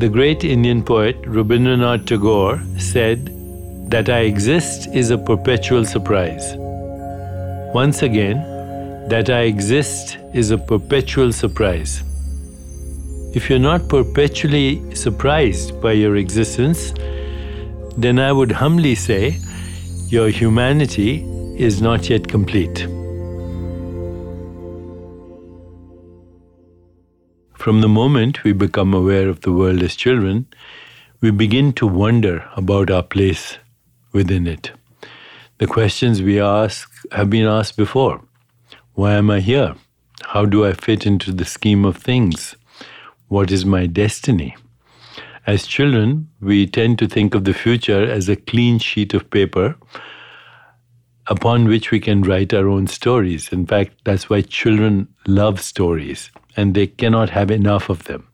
The great Indian poet Rabindranath Tagore said that I exist is a perpetual surprise. Once again, that I exist is a perpetual surprise. If you're not perpetually surprised by your existence, then I would humbly say your humanity is not yet complete. From the moment we become aware of the world as children, we begin to wonder about our place within it. The questions we ask have been asked before Why am I here? How do I fit into the scheme of things? What is my destiny? As children, we tend to think of the future as a clean sheet of paper upon which we can write our own stories. In fact, that's why children love stories and they cannot have enough of them.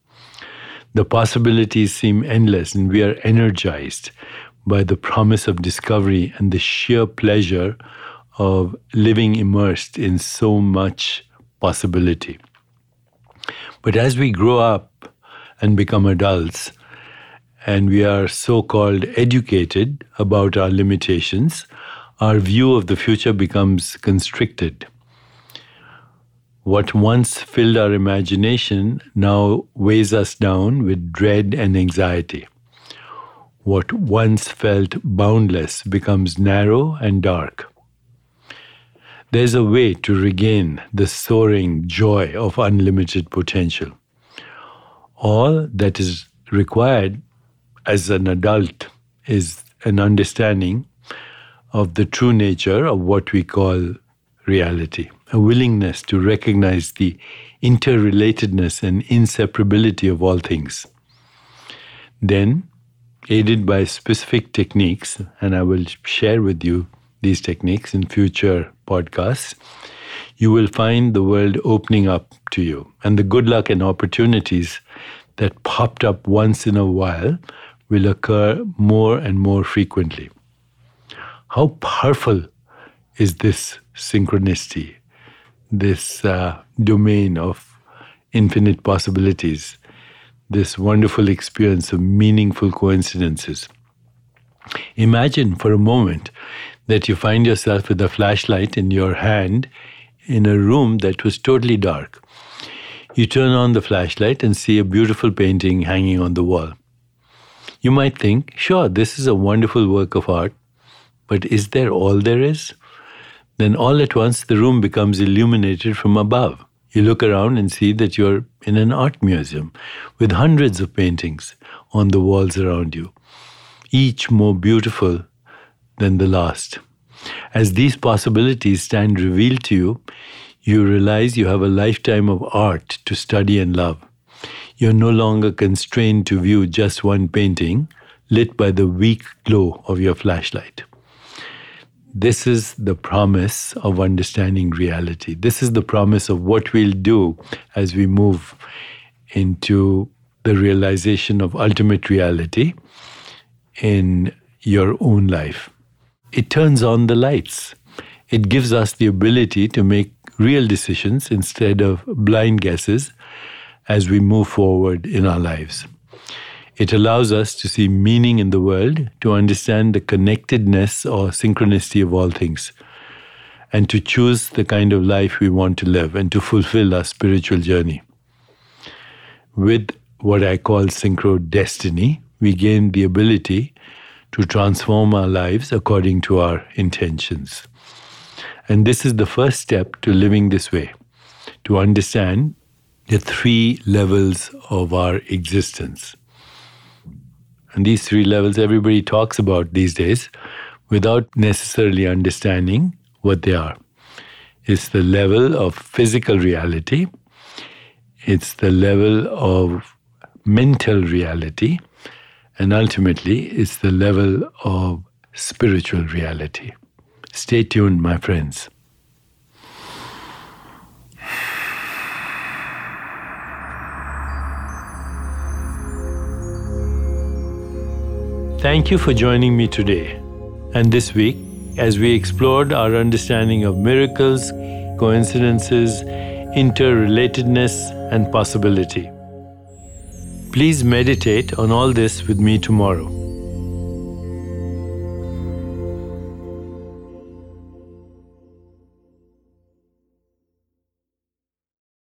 The possibilities seem endless, and we are energized by the promise of discovery and the sheer pleasure of living immersed in so much possibility. But as we grow up and become adults, and we are so called educated about our limitations, our view of the future becomes constricted. What once filled our imagination now weighs us down with dread and anxiety. What once felt boundless becomes narrow and dark. There's a way to regain the soaring joy of unlimited potential. All that is required as an adult is an understanding of the true nature of what we call reality, a willingness to recognize the interrelatedness and inseparability of all things. Then, aided by specific techniques, and I will share with you these techniques in future podcasts, you will find the world opening up to you. And the good luck and opportunities that popped up once in a while will occur more and more frequently. How powerful is this synchronicity, this uh, domain of infinite possibilities, this wonderful experience of meaningful coincidences? Imagine for a moment that you find yourself with a flashlight in your hand in a room that was totally dark. You turn on the flashlight and see a beautiful painting hanging on the wall. You might think, sure, this is a wonderful work of art, but is there all there is? Then all at once the room becomes illuminated from above. You look around and see that you're in an art museum with hundreds of paintings on the walls around you, each more beautiful than the last. As these possibilities stand revealed to you, you realize you have a lifetime of art to study and love. You're no longer constrained to view just one painting lit by the weak glow of your flashlight. This is the promise of understanding reality. This is the promise of what we'll do as we move into the realization of ultimate reality in your own life. It turns on the lights. It gives us the ability to make real decisions instead of blind guesses as we move forward in our lives. It allows us to see meaning in the world, to understand the connectedness or synchronicity of all things, and to choose the kind of life we want to live and to fulfill our spiritual journey. With what I call synchro destiny, we gain the ability to transform our lives according to our intentions. And this is the first step to living this way, to understand the three levels of our existence. And these three levels everybody talks about these days without necessarily understanding what they are. It's the level of physical reality, it's the level of mental reality, and ultimately, it's the level of spiritual reality. Stay tuned, my friends. Thank you for joining me today and this week as we explored our understanding of miracles, coincidences, interrelatedness, and possibility. Please meditate on all this with me tomorrow.